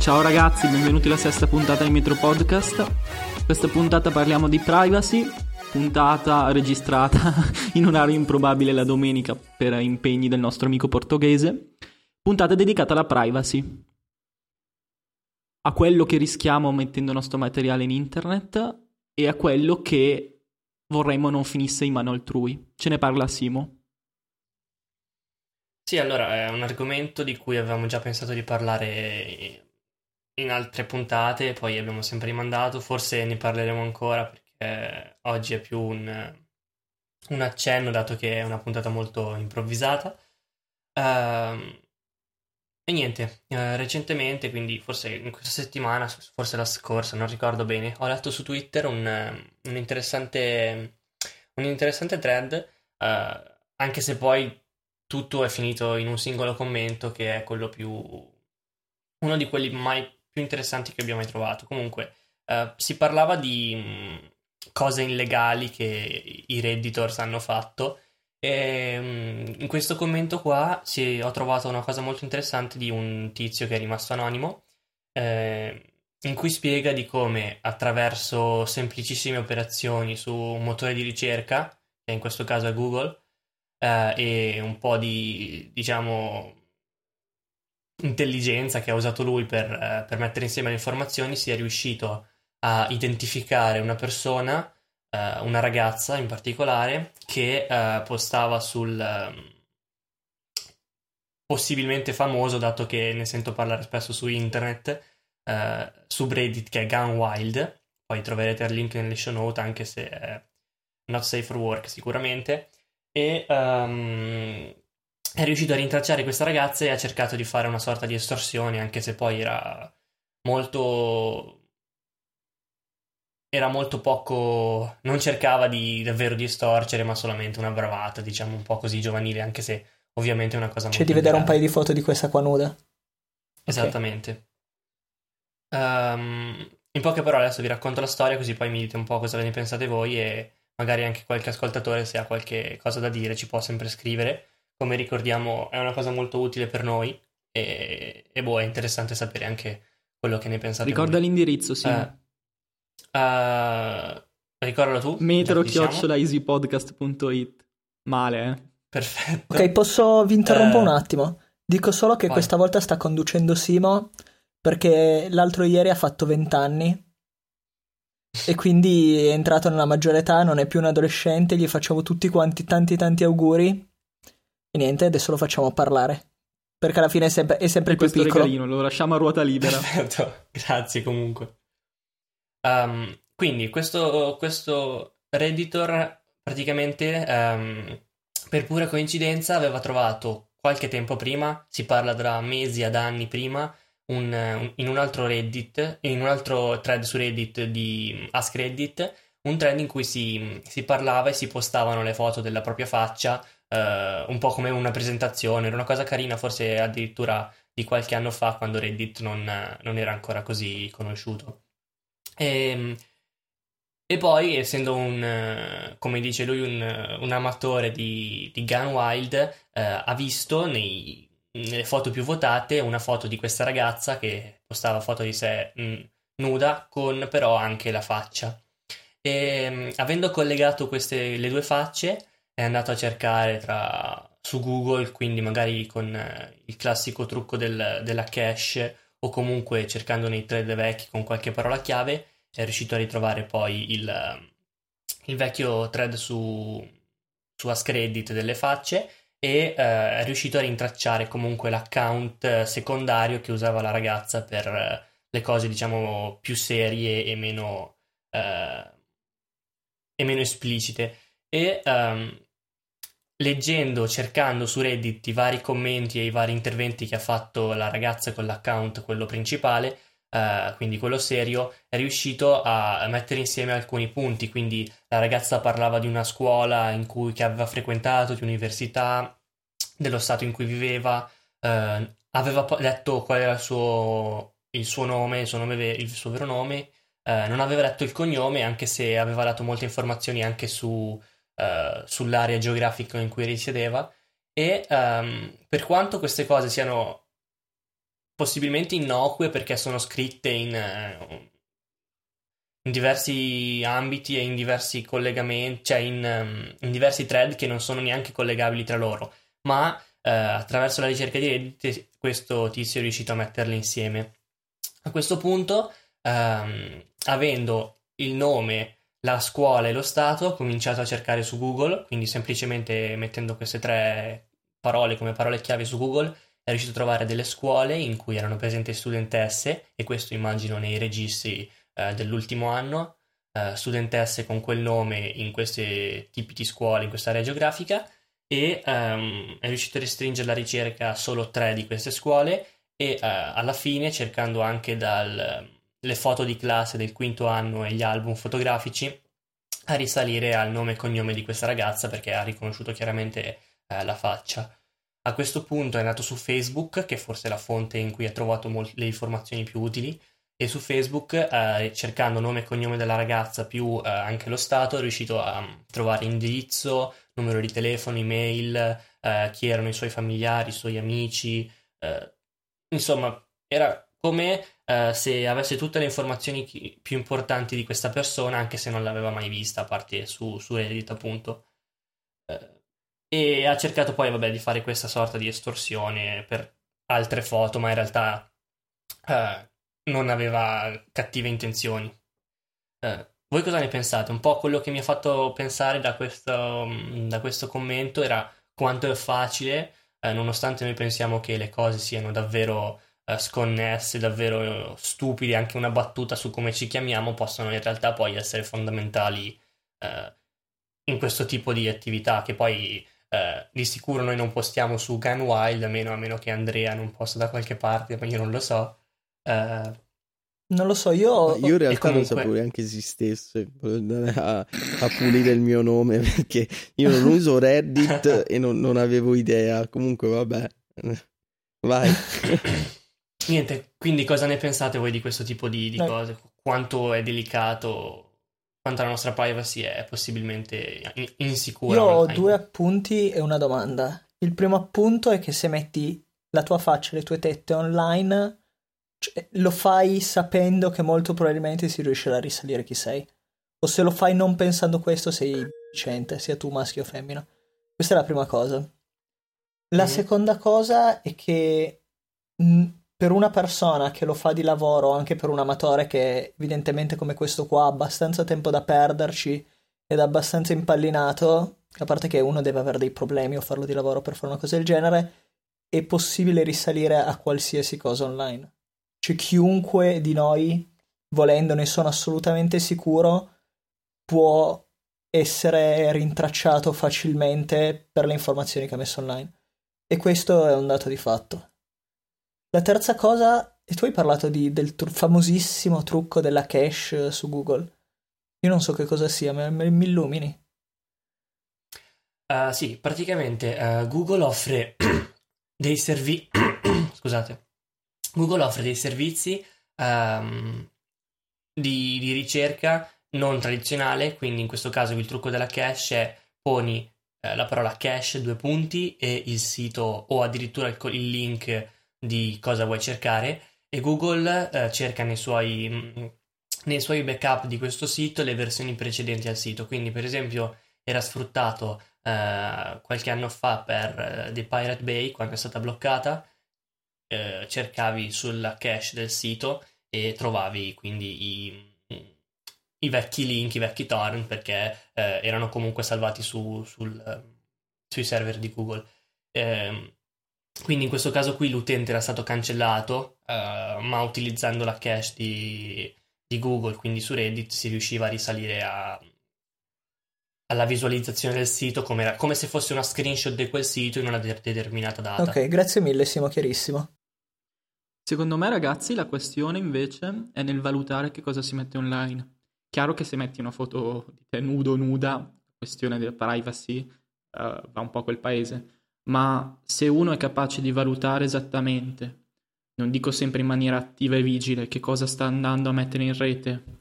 Ciao ragazzi, benvenuti alla sesta puntata di Metro Podcast. Questa puntata parliamo di privacy, puntata registrata in orario improbabile la domenica per impegni del nostro amico portoghese. Puntata dedicata alla privacy, a quello che rischiamo mettendo il nostro materiale in internet e a quello che vorremmo non finisse in mano altrui. Ce ne parla Simo. Sì, allora è un argomento di cui avevamo già pensato di parlare in altre puntate, poi abbiamo sempre rimandato, forse ne parleremo ancora perché oggi è più un, un accenno dato che è una puntata molto improvvisata. Uh, e niente, uh, recentemente, quindi forse in questa settimana, forse la scorsa, non ricordo bene, ho letto su Twitter un, un, interessante, un interessante thread, uh, anche se poi tutto è finito in un singolo commento che è quello più... uno di quelli mai più interessanti che abbia mai trovato. Comunque, uh, si parlava di mh, cose illegali che i Redditors hanno fatto. E mh, in questo commento qua si, ho trovato una cosa molto interessante di un tizio che è rimasto anonimo. Eh, in cui spiega di come attraverso semplicissime operazioni su un motore di ricerca, che in questo caso è Google, eh, e un po' di, diciamo, intelligenza che ha usato lui per, eh, per, mettere insieme le informazioni, sia riuscito a identificare una persona, eh, una ragazza in particolare, che eh, postava sul ehm, possibilmente famoso, dato che ne sento parlare spesso su internet, eh, subreddit che è Gun Wild, poi troverete il link nelle show note anche se è not safe for work sicuramente, e um, è riuscito a rintracciare questa ragazza e ha cercato di fare una sorta di estorsione, anche se poi era molto. Era molto poco. Non cercava di davvero di estorcere, ma solamente una bravata, diciamo un po' così giovanile, anche se ovviamente è una cosa molto. C'è di vedere un paio di foto di questa qua nuda. Esattamente. Okay. Um, in poche parole, adesso vi racconto la storia, così poi mi dite un po' cosa ve ne pensate voi e magari anche qualche ascoltatore, se ha qualche cosa da dire, ci può sempre scrivere come ricordiamo è una cosa molto utile per noi e, e boh, è interessante sapere anche quello che ne pensate. Ricorda voi. l'indirizzo, sì. Uh, uh, ricordalo tu. metro-easypodcast.it Male, eh? Perfetto. Ok, posso vi interrompo uh, un attimo. Dico solo che vai. questa volta sta conducendo Simo perché l'altro ieri ha fatto 20 anni e quindi è entrato nella maggiore età, non è più un adolescente, gli facciamo tutti quanti tanti tanti auguri e niente, adesso lo facciamo parlare. Perché alla fine è sempre, è sempre il più piccolo. Regalino, lo lasciamo a ruota libera. Perfetto, grazie comunque. Um, quindi questo, questo Redditor praticamente um, per pura coincidenza aveva trovato qualche tempo prima, si parla tra mesi ad anni prima, un, un, in un altro Reddit, in un altro thread su Reddit di Ask Reddit, un thread in cui si, si parlava e si postavano le foto della propria faccia Uh, un po' come una presentazione, era una cosa carina, forse addirittura di qualche anno fa, quando Reddit non, non era ancora così conosciuto. E, ehm, e poi, essendo un, come dice lui, un, un amatore di, di Gun Wild, uh, ha visto nei, nelle foto più votate una foto di questa ragazza che postava foto di sé mh, mm, nuda, con però anche la faccia. E, mh, avendo collegato queste le due facce, è andato a cercare tra, su Google, quindi magari con eh, il classico trucco del, della cache o comunque cercando nei thread vecchi con qualche parola chiave, è riuscito a ritrovare poi il, il vecchio thread su, su Ascredit delle facce e eh, è riuscito a rintracciare comunque l'account secondario che usava la ragazza per eh, le cose diciamo più serie e meno, eh, e meno esplicite. E um, leggendo, cercando su Reddit i vari commenti e i vari interventi che ha fatto la ragazza con l'account, quello principale, uh, quindi quello serio, è riuscito a mettere insieme alcuni punti. Quindi la ragazza parlava di una scuola in cui, che aveva frequentato, di università, dello stato in cui viveva, uh, aveva detto qual era il suo, il suo nome, il suo, nome, il suo vero nome. Uh, non aveva detto il cognome, anche se aveva dato molte informazioni anche su uh, sull'area geografica in cui risiedeva e um, per quanto queste cose siano possibilmente innocue perché sono scritte in, eh, in diversi ambiti e in diversi collegamenti, cioè in, um, in, diversi thread che non sono neanche collegabili tra loro, ma eh, attraverso la ricerca di Reddit questo tizio è riuscito a metterle insieme. A questo punto, ehm, avendo il nome, la scuola e lo stato, ho cominciato a cercare su Google, quindi semplicemente mettendo queste tre parole come parole chiave su Google, è riuscito a trovare delle scuole in cui erano presenti studentesse, e questo immagino nei registri eh, dell'ultimo anno, eh, studentesse con quel nome in questi tipi di scuole, in questa area geografica, e um, è riuscito a restringere la ricerca a solo tre di queste scuole e uh, alla fine, cercando anche dalle foto di classe del quinto anno e gli album fotografici, a risalire al nome e cognome di questa ragazza perché ha riconosciuto chiaramente uh, la faccia. A questo punto è andato su Facebook, che forse è la fonte in cui ha trovato mol- le informazioni più utili, e su Facebook, eh, cercando nome e cognome della ragazza più eh, anche lo stato, è riuscito a um, trovare indirizzo, numero di telefono, email, eh, chi erano i suoi familiari, i suoi amici. Eh, insomma, era come eh, se avesse tutte le informazioni più importanti di questa persona, anche se non l'aveva mai vista, a parte su, su Reddit, appunto. Eh, e ha cercato poi, vabbè, di fare questa sorta di estorsione per altre foto, ma in realtà non aveva cattive intenzioni. Eh, voi cosa ne pensate? Un po' quello che mi ha fatto pensare da questo, mm, da questo commento era quanto è facile, eh, nonostante noi pensiamo che le cose siano davvero eh, sconnesse, davvero stupide, anche una battuta su come ci chiamiamo, possono in realtà poi essere fondamentali eh, in questo tipo di attività che poi eh, di sicuro noi non postiamo su Gun Wild, a meno, a meno che Andrea non posta da qualche parte, ma io non lo so. Uh, non lo so, io... io in realtà comunque... non sapevo neanche esistesse a, a pulire il mio nome perché io non uso Reddit e non, non, avevo idea. Comunque, vabbè, vai. Niente, quindi cosa ne pensate voi di questo tipo di, di cose? Quanto è delicato, quanto la nostra privacy è possibilmente insicura? Io ho due appunti e una domanda. Il primo appunto è che se metti la tua faccia e le tue tette online cioè, lo fai sapendo che molto probabilmente si riuscirà a risalire chi sei. O se lo fai non pensando questo, sei decente, sia tu maschio o femmina. Questa è la prima cosa. La mm. seconda cosa è che mh, per una persona che lo fa di lavoro, anche per un amatore che evidentemente come questo qua ha abbastanza tempo da perderci ed è abbastanza impallinato, a parte che uno deve avere dei problemi o farlo di lavoro per fare una cosa del genere, è possibile risalire a qualsiasi cosa online. Cioè chiunque di noi, volendo, ne sono assolutamente sicuro, può essere rintracciato facilmente per le informazioni che ha messo online. E questo è un dato di fatto. La terza cosa, e tu hai parlato di, del tru- famosissimo trucco della cache su Google. Io non so che cosa sia, ma mi, mi illumini. Uh, sì, praticamente uh, Google offre dei servizi. Scusate. Google offre dei servizi um, di, di, ricerca non tradizionale, quindi in questo caso il trucco della cache è poni eh, la parola cache, due punti e il sito o addirittura il, il link di cosa vuoi cercare e Google eh, cerca nei suoi, mm, nei suoi backup di questo sito le versioni precedenti al sito, quindi per esempio era sfruttato eh, qualche anno fa per uh, The Pirate Bay quando è stata bloccata eh, cercavi sulla cache del sito e trovavi quindi i, i vecchi link, i vecchi torrent perché eh, erano comunque salvati su, sul, sui server di Google. Eh, quindi in questo caso qui l'utente era stato cancellato, eh, ma utilizzando la cache di, di, Google, quindi su Reddit, si riusciva a risalire a, alla visualizzazione del sito come, come, se fosse una screenshot di quel sito in una determinata data. Ok, grazie mille, Simo, chiarissimo. Secondo me, ragazzi, la questione invece è nel valutare che cosa si mette online. Chiaro che se metti una foto di te nudo o nuda, la questione della privacy uh, va un po' a quel paese. Ma se uno è capace di valutare esattamente, non dico sempre in maniera attiva e vigile, che cosa sta andando a mettere in rete,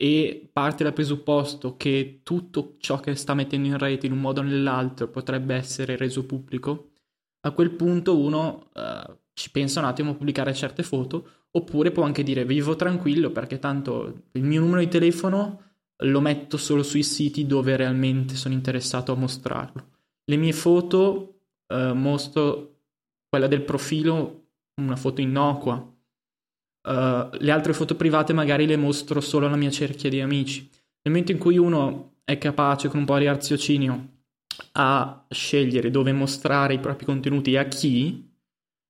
e parte dal presupposto che tutto ciò che sta mettendo in rete in un modo o nell'altro potrebbe essere reso pubblico, a quel punto uno uh, ci pensa un attimo a pubblicare certe foto, oppure può anche dire vivo tranquillo perché tanto il mio numero di telefono lo metto solo sui siti dove realmente sono interessato a mostrarlo. Le mie foto eh, mostro quella del profilo, una foto innocua. Uh, le altre foto private magari le mostro solo alla mia cerchia di amici. Nel momento in cui uno è capace con un po' di raziocinio a scegliere dove mostrare i propri contenuti e a chi,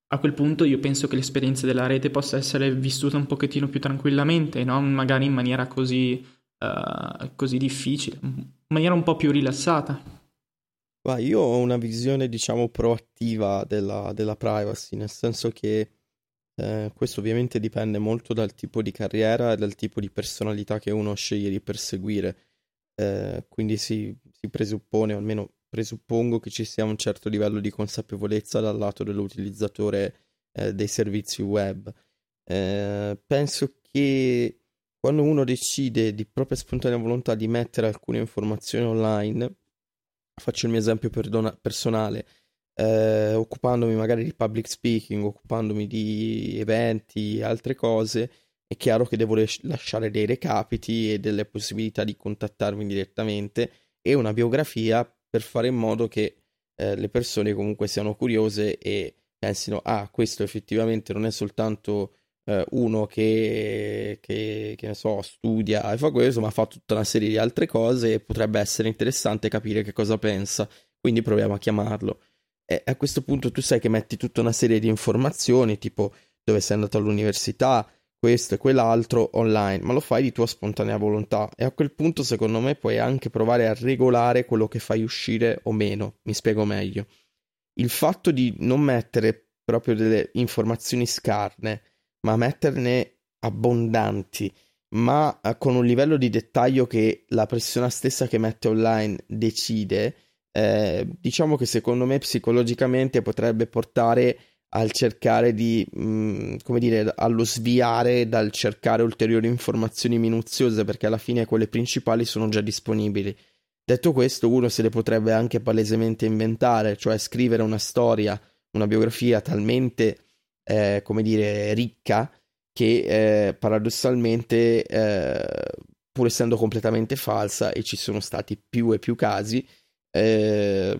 a quel punto io penso che l'esperienza della rete possa essere vissuta un pochettino più tranquillamente, non magari in maniera così, uh, così difficile, in maniera un po' più rilassata. Ma io ho una visione, diciamo, proattiva della, della privacy, nel senso che eh, questo ovviamente dipende molto dal tipo di carriera e dal tipo di personalità che uno sceglie di perseguire. Eh, quindi si, si presuppone, o almeno presuppongo che ci sia un certo livello di consapevolezza dal lato dell'utilizzatore eh, dei servizi web. Eh, penso che quando uno decide di propria spontanea volontà di mettere alcune informazioni online, faccio il mio esempio perdona- personale, eh, occupandomi magari di public speaking, occupandomi di eventi, altre cose, è chiaro che devo lasciare dei recapiti e delle possibilità di contattarmi direttamente e una biografia per fare in modo che eh, le persone comunque siano curiose e pensino, ah, questo effettivamente non è soltanto eh, uno che, che, che, ne so, studia e fa questo, ma fa tutta una serie di altre cose e potrebbe essere interessante capire che cosa pensa. Quindi proviamo a chiamarlo. E a questo punto tu sai che metti tutta una serie di informazioni, tipo dove sei andato all'università, questo e quell'altro online, ma lo fai di tua spontanea volontà e a quel punto secondo me puoi anche provare a regolare quello che fai uscire o meno. Mi spiego meglio. Il fatto di non mettere proprio delle informazioni scarne, ma metterne abbondanti, ma eh, con un livello di dettaglio che la persona stessa che mette online decide, eh, diciamo che secondo me psicologicamente potrebbe portare al cercare di, mh, mm, come dire, allo sviare dal cercare ulteriori informazioni minuziose perché alla fine quelle principali sono già disponibili. Detto questo, uno se le potrebbe anche palesemente inventare, cioè scrivere una storia, una biografia talmente, eh, come dire, ricca che eh, paradossalmente, eh, pur essendo completamente falsa, e ci sono stati più e più casi, eh,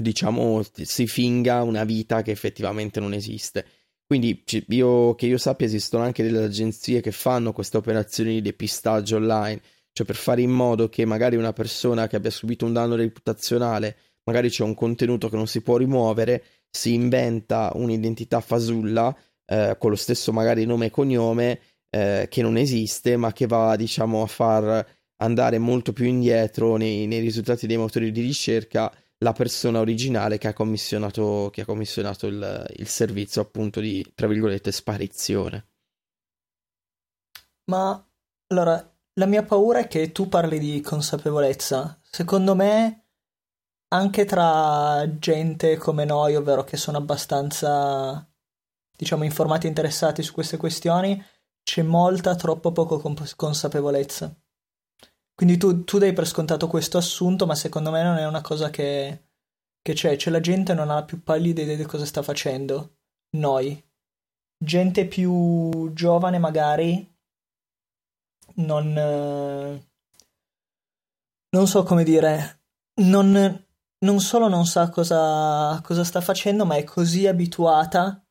diciamo, si finga una vita che effettivamente non esiste. Quindi io, che io sappia esistono anche delle agenzie che fanno queste operazioni di depistaggio online, cioè per fare in modo che magari una persona che abbia subito un danno reputazionale, magari c'è un contenuto che non si può rimuovere, si inventa un'identità fasulla eh, con lo stesso magari nome e cognome eh, che non esiste, ma che va diciamo a far andare molto più indietro nei, nei risultati dei motori di ricerca la persona originale che ha commissionato, che ha commissionato il, il servizio appunto di, tra virgolette, sparizione. Ma allora, la mia paura è che tu parli di consapevolezza. Secondo me, anche tra gente come noi, ovvero che sono abbastanza, diciamo, informati e interessati su queste questioni, c'è molta, troppo poco consapevolezza. Quindi tu, tu dai per scontato questo assunto, ma secondo me non è una cosa che, che c'è. Cioè la gente non ha più pallida idea di cosa sta facendo. Noi. Gente più giovane magari non... Non so come dire. Non, non solo non sa cosa, cosa sta facendo, ma è così abituata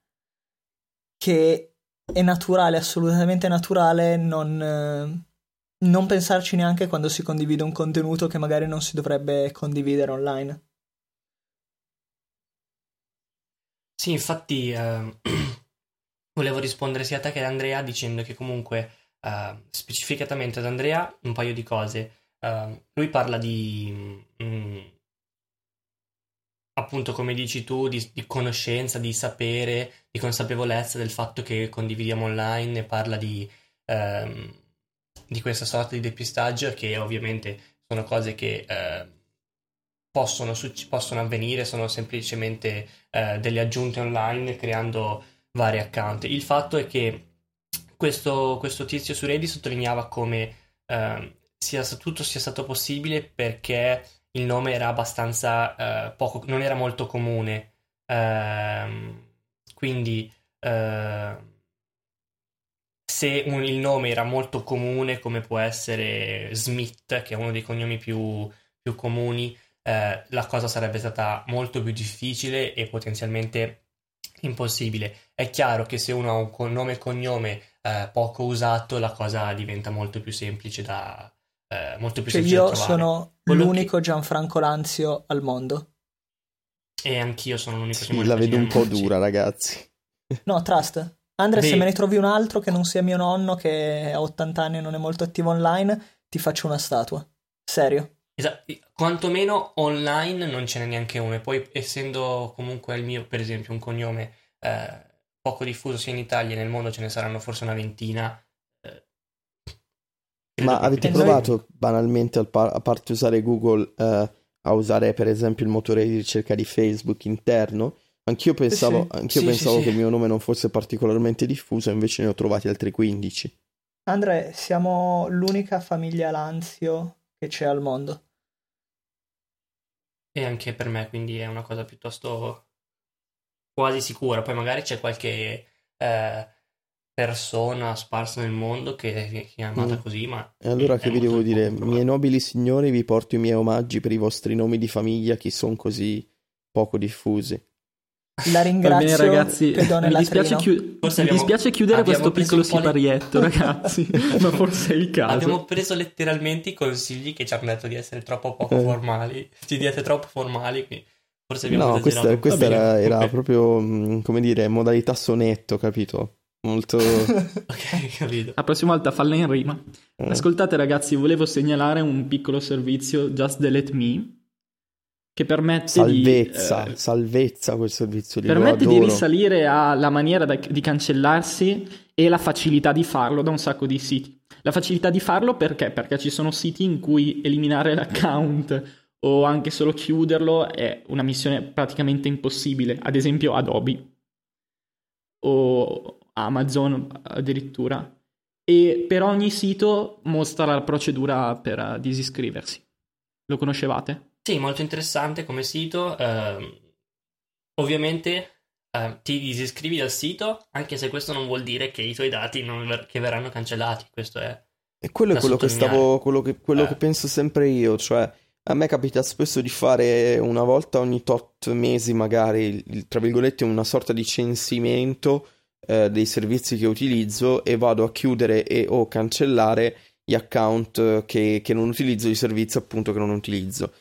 che è naturale, assolutamente naturale, non eh, non pensarci neanche quando si condivide un contenuto che magari non si dovrebbe condividere online. Sì, infatti eh, volevo rispondere sia a te che ad Andrea dicendo che comunque eh, specificatamente ad Andrea un paio di cose. Uh, lui parla di mm, appunto come dici tu di, di, conoscenza, di sapere, di consapevolezza del fatto che condividiamo online e parla di um, di questa sorta di depistaggio che ovviamente sono cose che eh, possono, possono, avvenire, sono semplicemente eh, delle aggiunte online creando vari account. Il fatto è che questo, questo tizio su Reddit sottolineava come eh, sia, tutto sia stato possibile perché il nome era abbastanza eh, poco, non era molto comune. Ehm, quindi eh, se un, il nome era molto comune, come può essere Smith, che è uno dei cognomi più, più comuni, eh, la cosa sarebbe stata molto più difficile e potenzialmente impossibile. È chiaro che se uno ha un nome e cognome eh, poco usato, la cosa diventa molto più semplice da, eh, molto più cioè semplice io sono Quello l'unico che... Gianfranco Lanzio al mondo. E anch'io sono l'unico sì, la vedo un po' dura, ragazzi. No, trust. Andre, Beh. se me ne trovi un altro che non sia mio nonno, che ha 80 anni e non è molto attivo online, ti faccio una statua. Serio. Esatto, quantomeno online non ce n'è neanche uno. E poi, essendo comunque il mio, per esempio, un cognome eh, poco diffuso sia in Italia che nel mondo, ce ne saranno forse una ventina. Ma avete provato noi... banalmente, a parte usare Google, eh, a usare per esempio il motore di ricerca di Facebook interno? Anch'io pensavo, sì, anch'io sì, pensavo sì, che il mio nome non fosse particolarmente diffuso, invece ne ho trovati altri 15. Andre, siamo l'unica famiglia Lanzio che c'è al mondo. E anche per me, quindi è una cosa piuttosto quasi sicura. Poi magari c'è qualche eh, persona sparsa nel mondo che è chiamata mm. così, ma... E allora che vi devo dire? Miei nobili signori, vi porto i miei omaggi per i vostri nomi di famiglia che sono così poco diffusi. La ringrazio. Bene, ragazzi, mi dispiace, chi... mi dispiace chiudere questo piccolo siparietto, di... ragazzi, ma forse è il caso. Abbiamo preso letteralmente i consigli che ci hanno detto di essere troppo poco eh. formali. Ci diete troppo formali, quindi forse abbiamo No, questa, questa era, era okay. proprio, mm, come dire, modalità sonetto, capito? Molto... ok, capito. La prossima volta falla in rima. Eh. Ascoltate, ragazzi, volevo segnalare un piccolo servizio, Just Delete Me che permette salvezza, di... Eh, salvezza quel servizio di Permette di risalire alla maniera da, di cancellarsi e la facilità di farlo da un sacco di siti. La facilità di farlo perché? Perché ci sono siti in cui eliminare l'account o anche solo chiuderlo è una missione praticamente impossibile, ad esempio Adobe o Amazon addirittura. E per ogni sito mostra la procedura per disiscriversi. Lo conoscevate? Sì, molto interessante come sito. Eh, ovviamente eh, ti disiscrivi dal sito, anche se questo non vuol dire che i tuoi dati ver- che verranno cancellati. Questo è. E quello è quello che stavo. quello, che, quello eh. che penso sempre io. Cioè, a me capita spesso di fare una volta ogni tot mesi, magari, il, tra virgolette, una sorta di censimento eh, dei servizi che utilizzo e vado a chiudere e o cancellare gli account che, che non utilizzo, i servizi appunto che non utilizzo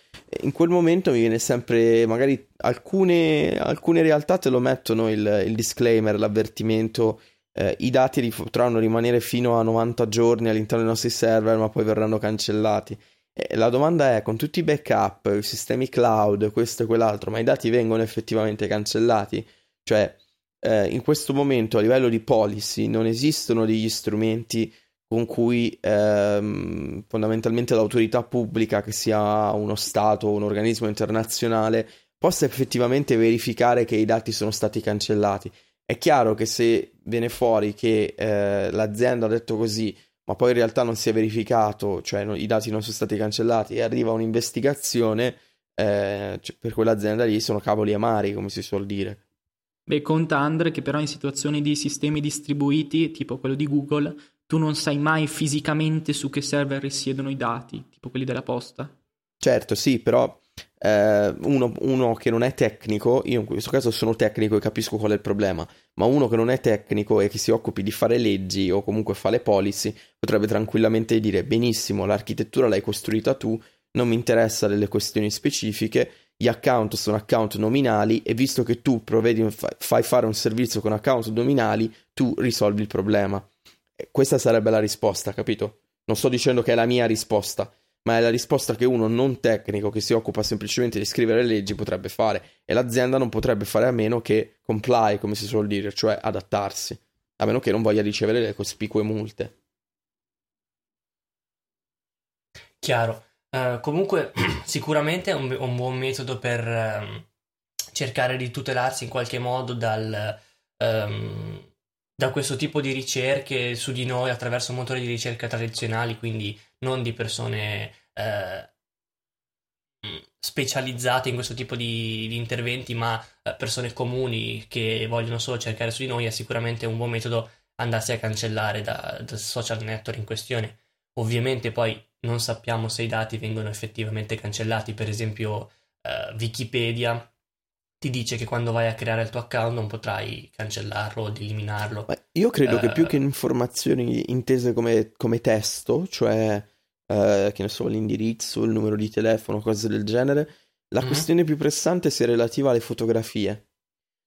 in quel momento mi viene sempre, magari alcune, alcune realtà te lo mettono il, il disclaimer, l'avvertimento, eh, i dati potranno rimanere fino a 90 giorni all'interno dei nostri server, ma poi verranno cancellati. E la domanda è, con tutti i backup, i sistemi cloud, questo e quell'altro, ma i dati vengono effettivamente cancellati? Cioè, eh, in questo momento a livello di policy non esistono degli strumenti con cui ehm, fondamentalmente l'autorità pubblica, che sia uno Stato o un organismo internazionale, possa effettivamente verificare che i dati sono stati cancellati. È chiaro che se viene fuori che eh, l'azienda ha detto così, ma poi in realtà non si è verificato, cioè no, i dati non sono stati cancellati e arriva un'investigazione, eh, cioè, per quell'azienda lì sono cavoli amari, come si suol dire. Beh, conta Andre che però in situazioni di sistemi distribuiti, tipo quello di Google, tu non sai mai fisicamente su che server risiedono i dati, tipo quelli della posta. Certo, sì, però eh, uno, uno, che non è tecnico, io in questo caso sono tecnico e capisco qual è il problema, ma uno che non è tecnico e che si occupi di fare leggi o comunque fa le policy potrebbe tranquillamente dire benissimo, l'architettura l'hai costruita tu, non mi interessa delle questioni specifiche, gli account sono account nominali e visto che tu provvedi, fai fare un servizio con account nominali, tu risolvi il problema. Questa sarebbe la risposta, capito? Non sto dicendo che è la mia risposta, ma è la risposta che uno non tecnico che si occupa semplicemente di scrivere leggi potrebbe fare e l'azienda non potrebbe fare a meno che comply, come si suol dire, cioè adattarsi, a meno che non voglia ricevere le cospicue multe. Chiaro. Uh, comunque, sicuramente è un, un, buon metodo per um, cercare di tutelarsi in qualche modo dal, um, da questo tipo di ricerche su di noi attraverso motori di ricerca tradizionali, quindi non di persone eh, specializzate in questo tipo di, di interventi, ma eh, persone comuni che vogliono solo cercare su di noi, è sicuramente un buon metodo andarsi a cancellare da, dal social network in questione. Ovviamente poi non sappiamo se i dati vengono effettivamente cancellati, per esempio eh, Wikipedia ti dice che quando vai a creare il tuo account non potrai cancellarlo o eliminarlo. Ma io credo uh, che più che informazioni intese come, come testo, cioè uh, che ne so, l'indirizzo, il numero di telefono, cose del genere, la mm-hmm. questione più pressante sia relativa alle fotografie.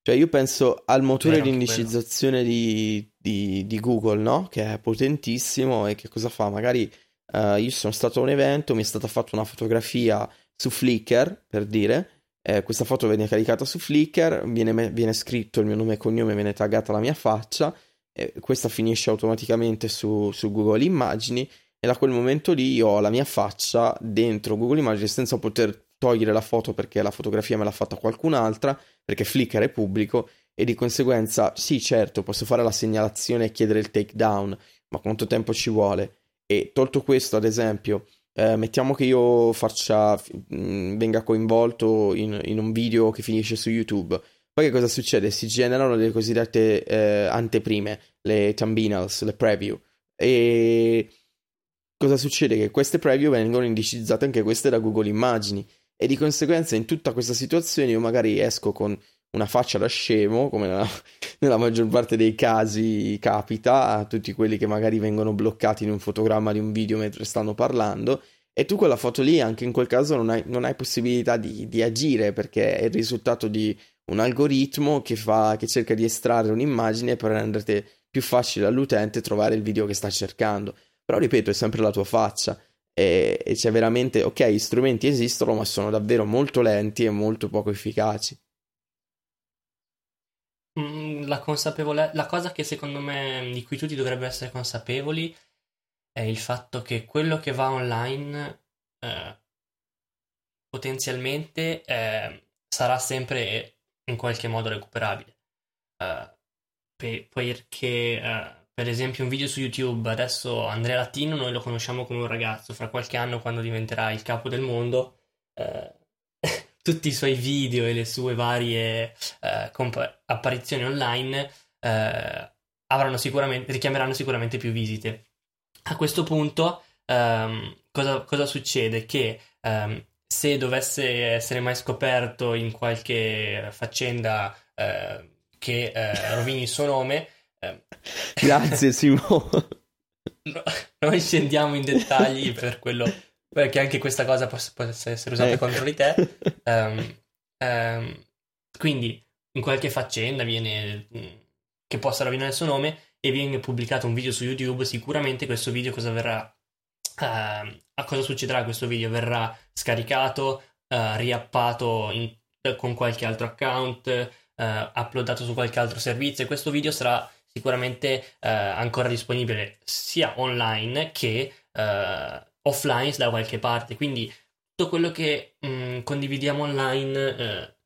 Cioè io penso al motore di indicizzazione di, di, di, Google, no? Che è potentissimo e che cosa fa? Magari uh, io sono stato a un evento, mi è stata fatta una fotografia su Flickr, per dire, eh, questa foto viene caricata su Flickr, viene, viene, scritto il mio nome e cognome, viene taggata la mia faccia, eh, questa finisce automaticamente su, su, Google Immagini e da quel momento lì io ho la mia faccia dentro Google Immagini senza poter togliere la foto perché la fotografia me l'ha fatta qualcun'altra, perché Flickr è pubblico e di conseguenza sì certo posso fare la segnalazione e chiedere il takedown, ma quanto tempo ci vuole? E tolto questo ad esempio eh, mettiamo che io faccia, mh, mm, venga coinvolto in, in, un video che finisce su YouTube. Poi che cosa succede? Si generano le cosiddette eh, anteprime, le thumbnails, le preview. E cosa succede? Che queste preview vengono indicizzate anche queste da Google Immagini. E di conseguenza in tutta questa situazione io magari esco con una faccia da scemo, come nella, nella, maggior parte dei casi capita a tutti quelli che magari vengono bloccati in un fotogramma di un video mentre stanno parlando. E tu quella foto lì, anche in quel caso, non hai, non hai possibilità di, di, agire perché è il risultato di un algoritmo che, fa, che cerca di estrarre un'immagine per renderti più facile all'utente trovare il video che sta cercando. Però ripeto, è sempre la tua faccia. E, e c'è veramente, ok, gli strumenti esistono, ma sono davvero molto lenti e molto poco efficaci. La consapevolezza, la cosa che secondo me di cui tutti dovrebbero essere consapevoli è il fatto che quello che va online eh, potenzialmente eh, sarà sempre in qualche modo recuperabile. Eh, per, perché, eh, per esempio, un video su YouTube, adesso Andrea Latino noi lo conosciamo come un ragazzo, fra qualche anno quando diventerà il capo del mondo eh, tutti i suoi video e le sue varie eh, comp- apparizioni online eh, avranno sicuramente, richiameranno sicuramente più visite. A questo punto, ehm, cosa, cosa, succede? Che ehm, se dovesse essere mai scoperto in qualche faccenda eh, che eh, rovini il suo nome, ehm, grazie Simo. noi scendiamo in dettagli per quello perché anche questa cosa possa, possa essere usata eh. contro di te. Um, um, quindi, in qualche faccenda viene mm, che possa rovinare il suo nome e viene pubblicato un video su YouTube, sicuramente questo video cosa verrà uh, a cosa succederà questo video? Verrà scaricato, uh, riappato in, con qualche altro account, uh, uploadato su qualche altro servizio e questo video sarà sicuramente uh, ancora disponibile sia online che offline da qualche parte. Quindi tutto quello che mh, mm, condividiamo online eh,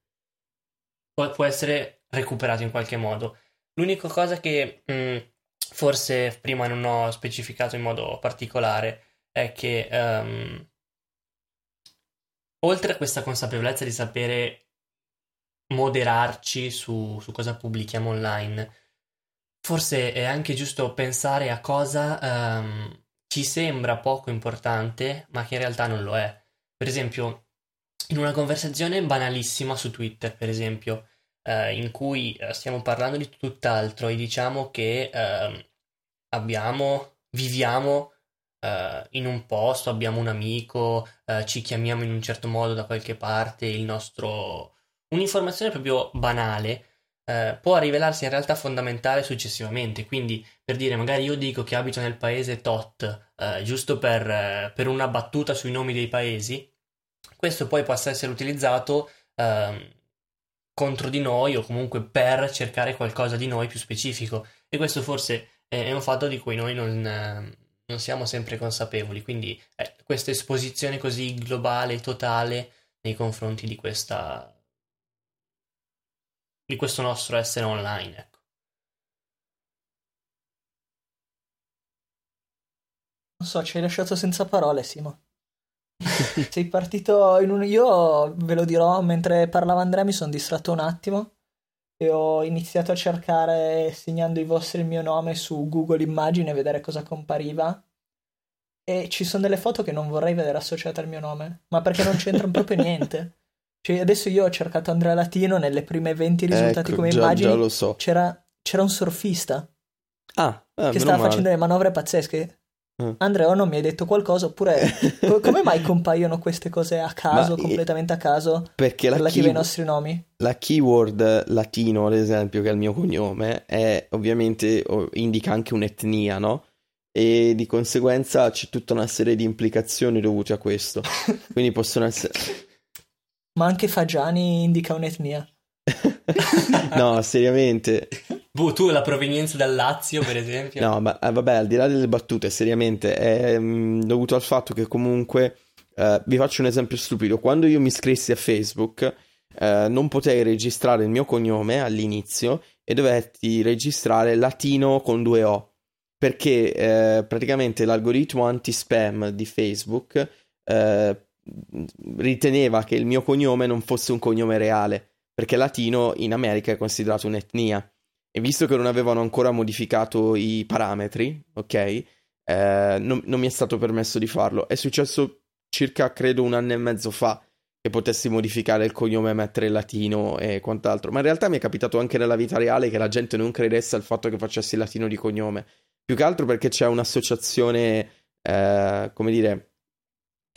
può, essere recuperato in qualche modo. L'unica cosa che mh, mm, forse prima non ho specificato in modo particolare è che um, oltre a questa consapevolezza di sapere moderarci su, su cosa pubblichiamo online, forse è anche giusto pensare a cosa um, ci sembra poco importante, ma che in realtà non lo è. Per esempio, in una conversazione banalissima su Twitter, per esempio, eh, in cui eh, stiamo parlando di tutt'altro e diciamo che eh, abbiamo, viviamo eh, in un posto, abbiamo un amico, eh, ci chiamiamo in un certo modo da qualche parte, il nostro... un'informazione proprio banale eh, può rivelarsi in realtà fondamentale successivamente. Quindi, per dire, magari io dico che abito nel paese tot, eh, giusto per, eh, per, una battuta sui nomi dei paesi, questo poi possa essere utilizzato ehm, contro di noi o comunque per cercare qualcosa di noi più specifico. E questo forse è un fatto di cui noi non, non siamo sempre consapevoli. Quindi, eh, questa esposizione così globale, totale nei confronti di questa di questo nostro essere online, ecco. Non so, ci hai lasciato senza parole, Simo. Sei partito in un... Io ve lo dirò, mentre parlava Andrea mi sono distratto un attimo e ho iniziato a cercare, segnando i vostri il mio nome su Google Immagine, vedere cosa compariva. E ci sono delle foto che non vorrei vedere associate al mio nome, ma perché non c'entrano proprio niente. Cioè, adesso io ho cercato Andrea Latino nelle prime 20 risultati ecco, come già, immagini. Già lo so. C'era, c'era un surfista ah, eh, che stava male. facendo le manovre pazzesche. Eh. Andrea, o non mi hai detto qualcosa, oppure co- come mai compaiono queste cose a caso, Ma, completamente a caso, Perché la, relative key- ai nostri nomi? la keyword latino, ad esempio, che è il mio cognome, è ovviamente indica anche un'etnia, no? E di conseguenza c'è tutta una serie di implicazioni dovute a questo. Quindi possono essere. Ma anche Fagiani indica un'etnia. No, seriamente. Boh, tu la provenienza dal Lazio, per esempio. No, ma eh, vabbè, al di là delle battute, seriamente, è mm, dovuto al fatto che comunque, eh, vi faccio un esempio stupido, quando io mi iscrissi a Facebook, eh, non potei registrare il mio cognome all'inizio e dovetti registrare latino con due O, perché eh, praticamente l'algoritmo anti-spam di Facebook riteneva che il mio cognome non fosse un cognome reale, perché latino in America è considerato un'etnia. E visto che non avevano ancora modificato i parametri, ok, eh, non, non mi è stato permesso di farlo. È successo circa, credo, un anno e mezzo fa che potessi modificare il cognome, mettere il latino e quant'altro. Ma in realtà mi è capitato anche nella vita reale che la gente non credesse al fatto che facessi latino di cognome. Più che altro perché c'è un'associazione, eh, come dire,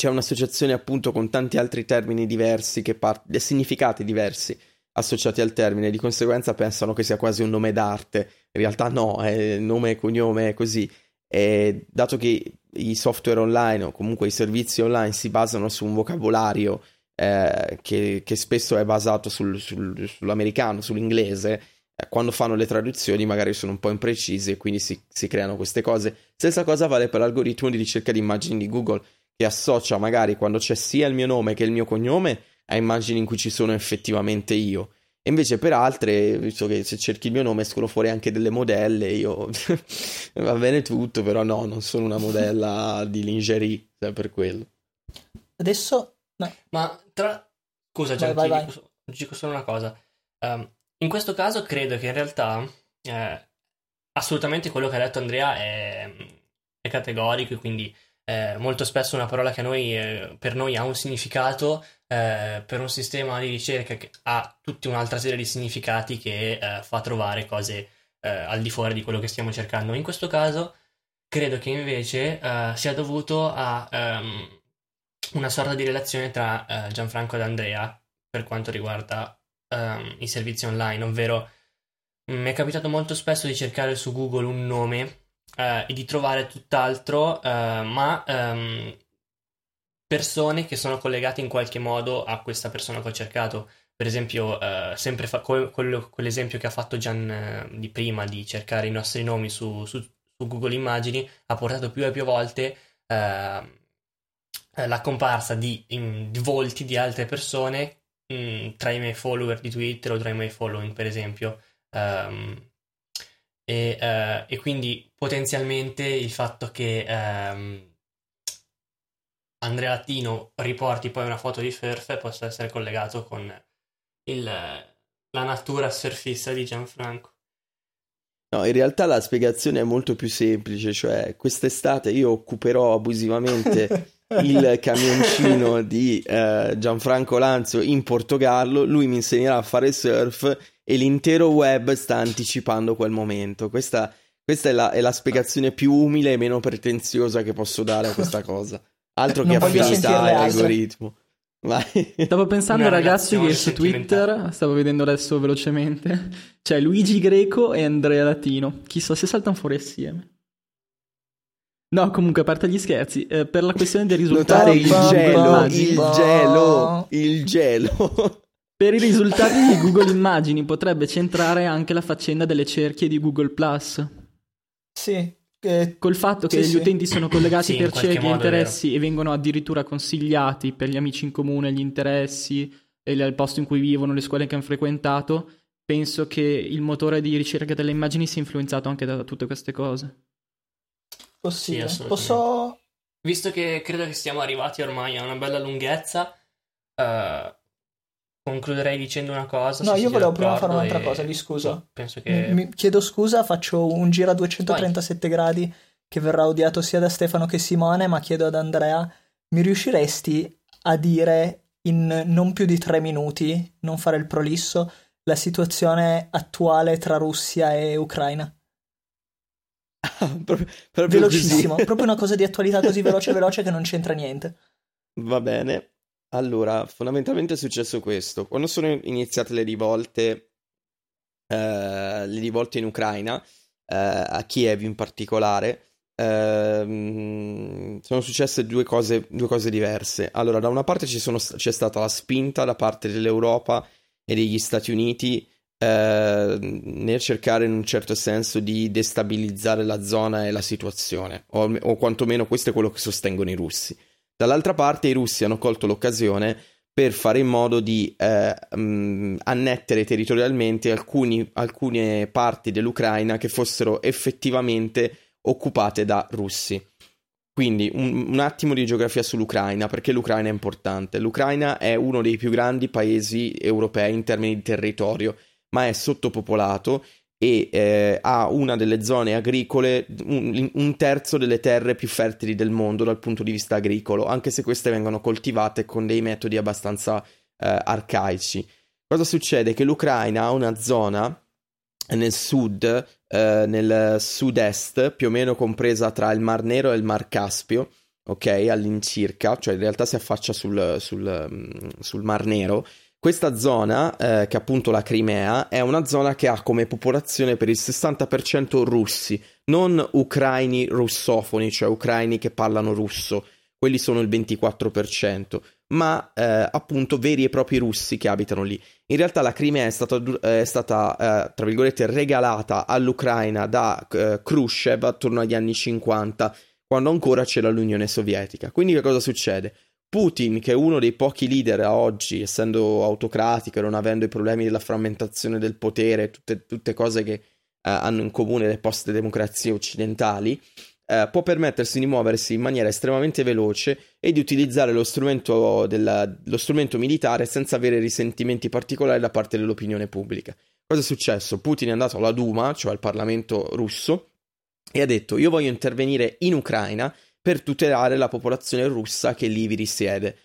c'è un'associazione appunto con tanti altri termini diversi, che par- significati diversi associati al termine, di conseguenza pensano che sia quasi un nome d'arte. In realtà no, è nome e cognome è così. E dato che i software online o comunque i servizi online si basano su un vocabolario eh, che, che, spesso è basato sul, sul, sull'americano, sull'inglese, eh, quando fanno le traduzioni magari sono un po' imprecisi e quindi si, si creano queste cose. Stessa cosa vale per l'algoritmo di ricerca di immagini di Google, che associa magari quando c'è sia il mio nome che il mio cognome a immagini in cui ci sono effettivamente io. E invece per altre, visto che se cerchi il mio nome escono fuori anche delle modelle, io va bene tutto, però no, non sono una modella di lingerie, cioè per quello. Adesso no. Ma tra scusa, vai, vai, ti vai. dico, dico solo una cosa. Um, in questo caso credo che in realtà eh, assolutamente quello che ha detto Andrea è, è categorico e quindi eh, molto spesso una parola che noi, eh, per noi ha un significato, eh, per un sistema di ricerca che ha tutta un'altra serie di significati che eh, fa trovare cose eh, al di fuori di quello che stiamo cercando. In questo caso credo che invece eh, sia dovuto a um, una sorta di relazione tra Gianfranco ed Andrea per quanto riguarda um, i servizi online, ovvero mi è capitato molto spesso di cercare su Google un nome Uh, e di trovare tutt'altro, uh, ma um, persone che sono collegate in qualche modo a questa persona che ho cercato. Per esempio, uh, sempre fa- quello, quell'esempio che ha fatto Gian di prima di cercare i nostri nomi su, su, su Google Immagini ha portato più e più volte ehm, la comparsa di, in, di, volti di altre persone mh, tra i miei follower di Twitter o tra i miei following, per esempio. Um, e, uh, e, quindi potenzialmente il fatto che um, Andrea Latino riporti poi una foto di surf possa essere collegato con il, la natura surfista di Gianfranco. No, in realtà la spiegazione è molto più semplice, cioè quest'estate io occuperò abusivamente il camioncino di uh, Gianfranco Lanzo in Portogallo, lui mi insegnerà a fare surf e l'intero web sta anticipando quel momento. Questa, questa è, la, è, la, spiegazione più umile e meno pretenziosa che posso dare a questa cosa. Altro che affinità e algoritmo. Vai. Stavo pensando, ragazzi, che su Twitter, stavo vedendo adesso velocemente, c'è Luigi Greco e Andrea Latino. Chissà se saltano fuori assieme. No, comunque, a parte gli scherzi, eh, per la questione dei risultati... il gelo, il gelo, il gelo. Per i risultati di Google Immagini potrebbe centrare anche la faccenda delle cerchie di Google Plus. Sì. Eh, Col fatto che sì, gli sì. utenti sono collegati Sì, per cerchi e interessi e vengono addirittura consigliati per gli amici in comune, gli interessi e il posto in cui vivono, le scuole che hanno frequentato, penso che il motore di ricerca delle immagini sia influenzato anche da tutte queste cose. Possibile. Sì, Posso, visto che credo che siamo arrivati ormai a una bella lunghezza, uh, concluderei dicendo una cosa. No, io volevo prima fare un'altra e... cosa, vi scuso. Penso che... Mi, chiedo scusa, faccio un giro a 237 Vai. gradi che verrà odiato sia da Stefano che Simone, ma chiedo ad Andrea, mi riusciresti a dire in non più di tre minuti, non fare il prolisso, la situazione attuale tra Russia e Ucraina? proprio, proprio Velocissimo, proprio una cosa di attualità così veloce veloce che non c'entra niente. Va bene. Allora, fondamentalmente è successo questo. Quando sono iniziate le rivolte, eh, le rivolte in Ucraina, eh, a Kiev in particolare, eh, sono successe due cose, due cose, diverse. Allora, da una parte sono, c'è stata la spinta da parte dell'Europa e degli Stati Uniti eh, nel cercare in un certo senso di destabilizzare la zona e la situazione, o, o quantomeno questo è quello che sostengono i russi. Dall'altra parte i russi hanno colto l'occasione per fare in modo di eh, mh, annettere territorialmente alcuni, alcune parti dell'Ucraina che fossero effettivamente occupate da russi. Quindi un, un, attimo di geografia sull'Ucraina, perché l'Ucraina è importante. L'Ucraina è uno dei più grandi paesi europei in termini di territorio, ma è sottopopolato e eh, ha una delle zone agricole, un, un, terzo delle terre più fertili del mondo dal punto di vista agricolo, anche se queste vengono coltivate con dei metodi abbastanza eh, arcaici. Cosa succede? Che l'Ucraina ha una zona nel sud, eh, nel sud-est, più o meno compresa tra il Mar Nero e il Mar Caspio, ok, all'incirca, cioè in realtà si affaccia sul, sul, mm, sul Mar Nero, questa zona, eh, che è appunto la Crimea, è una zona che ha come popolazione per il 60% russi, non ucraini russofoni, cioè ucraini che parlano russo, quelli sono il 24%, ma eh, appunto veri e propri russi che abitano lì. In realtà la Crimea è stata, è stata eh, tra virgolette, regalata all'Ucraina da eh, Khrushchev attorno agli anni 50, quando ancora c'era l'Unione Sovietica. Quindi che cosa succede? Putin, che è uno dei pochi leader a oggi, essendo autocratico e non avendo i problemi della frammentazione del potere, tutte, tutte cose che eh, hanno in comune le post-democrazie occidentali, eh, può permettersi di muoversi in maniera estremamente veloce e di utilizzare lo strumento, della, lo strumento militare senza avere risentimenti particolari da parte dell'opinione pubblica. Cosa è successo? Putin è andato alla Duma, cioè al Parlamento russo, e ha detto io voglio intervenire in Ucraina per tutelare la popolazione russa che lì vi risiede.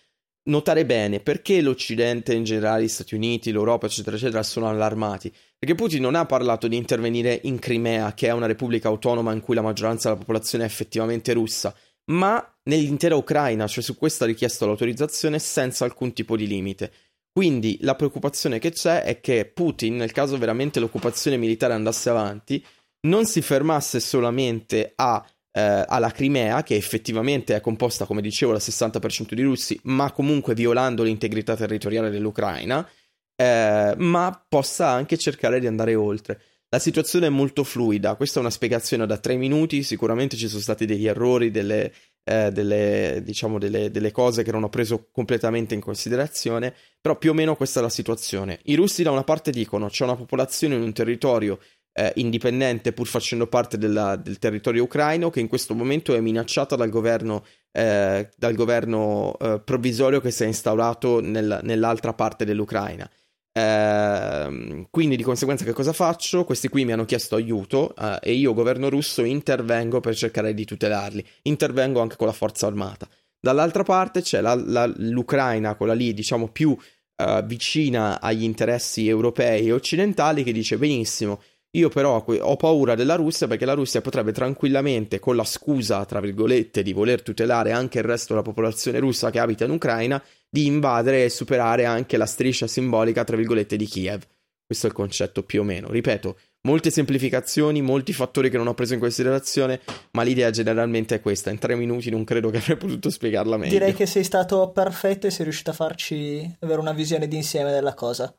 Notare bene perché l'Occidente in generale, gli Stati Uniti, l'Europa, eccetera, eccetera, sono allarmati. Perché Putin non ha parlato di intervenire in Crimea, che è una repubblica autonoma in cui la maggioranza della popolazione è effettivamente russa, ma nell'intera Ucraina, cioè su questo ha richiesto l'autorizzazione senza alcun tipo di limite. Quindi la preoccupazione che c'è è che Putin, nel caso veramente l'occupazione militare andasse avanti, non si fermasse solamente a eh, alla Crimea, che effettivamente è composta, come dicevo, dal 60% di russi, ma comunque violando l'integrità territoriale dell'Ucraina, eh, ma possa anche cercare di andare oltre. La situazione è molto fluida, questa è una spiegazione da tre minuti, sicuramente ci sono stati degli errori, delle, eh, delle, diciamo delle, delle, cose che non ho preso completamente in considerazione, però più o meno questa è la situazione. I russi da una parte dicono c'è una popolazione in un territorio eh, indipendente pur facendo parte della, del territorio ucraino che in questo momento è minacciata dal governo, eh, dal governo eh, provvisorio che si è instaurato nel, nell'altra parte dell'Ucraina. Eh, quindi di conseguenza che cosa faccio? Questi qui mi hanno chiesto aiuto eh, e io, governo russo, intervengo per cercare di tutelarli. Intervengo anche con la forza armata. Dall'altra parte c'è la, la, l'Ucraina, quella lì diciamo più uh, vicina agli interessi europei e occidentali, che dice benissimo, io però ho paura della Russia perché la Russia potrebbe tranquillamente, con la scusa, tra virgolette, di voler tutelare anche il resto della popolazione russa che abita in Ucraina, di invadere e superare anche la striscia simbolica, tra virgolette, di Kiev. Questo è il concetto più o meno. Ripeto, molte semplificazioni, molti fattori che non ho preso in considerazione, ma l'idea generalmente è questa. In tre minuti non credo che avrei potuto spiegarla meglio. Direi che sei stato perfetto e sei riuscito a farci avere una visione d'insieme della cosa.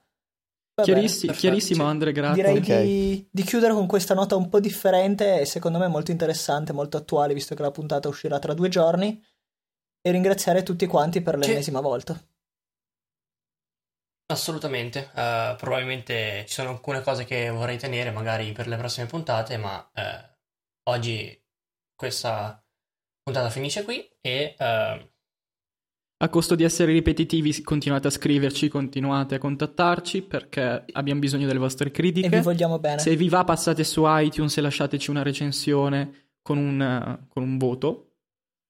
Chiarissi- chiarissimo, Andre, grazie. Direi okay. di, di, chiudere con questa nota un po' differente e secondo me molto interessante, molto attuale, visto che la puntata uscirà tra due giorni. E ringraziare tutti quanti per l'ennesima che... volta. Assolutamente, uh, probabilmente ci sono alcune cose che vorrei tenere magari per le prossime puntate, ma uh, oggi questa, puntata finisce qui e... Uh... A costo di essere ripetitivi, continuate a scriverci, continuate a contattarci perché abbiamo bisogno delle vostre critiche. E vi vogliamo bene. Se vi va, passate su iTunes e lasciateci una recensione con un, con un voto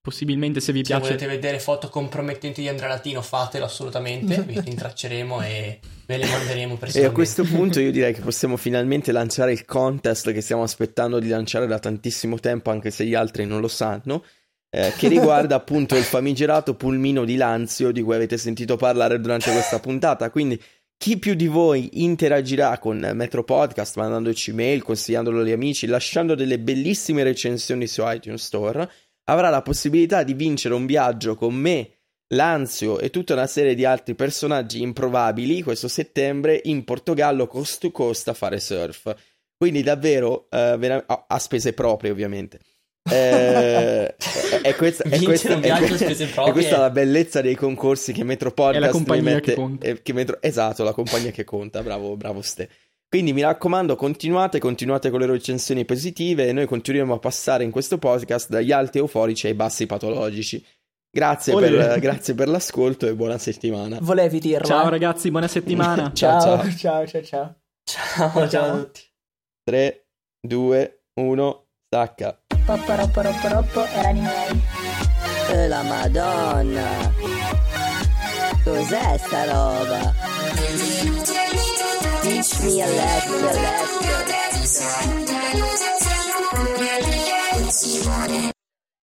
possibilmente se vi se piace. Se volete vedere foto compromettenti di Andrea Latino, fatelo assolutamente, vi rintracceremo e ve le manderemo personalmente. E a questo punto io direi che possiamo finalmente lanciare il contest che stiamo aspettando di lanciare da tantissimo tempo, anche se gli altri non lo sanno eh, che riguarda appunto il famigerato pulmino di Lanzio di cui avete sentito parlare durante questa puntata. Quindi chi più di voi interagirà con Metro Podcast mandandoci mail, consigliandolo agli amici, lasciando delle bellissime recensioni su iTunes Store, avrà la possibilità di vincere un viaggio con me, Lanzio e tutta una serie di altri personaggi improbabili questo settembre in Portogallo coast to coast a fare surf. Quindi davvero eh, vera- a spese proprie ovviamente. Eh, è, questa, è, questa, è, è questa la bellezza dei concorsi che Metro Podcast è la compagnia mette, che conta. Che Metro, esatto, la compagnia che conta. Bravo, bravo Ste. Quindi mi raccomando, continuate, continuate con le recensioni positive e noi continueremo a passare in questo podcast dagli alti euforici ai bassi patologici. Grazie, per, grazie per, l'ascolto e buona settimana. Volevi dirlo? Ciao ragazzi, buona settimana. ciao, ciao, ciao, ciao, ciao. Ciao, ciao a tutti. 3, 2, 1, stacca. Popporopporopporoppo erano i miei. E la madonna! Cos'è sta roba? Teach me a lesson, lesson.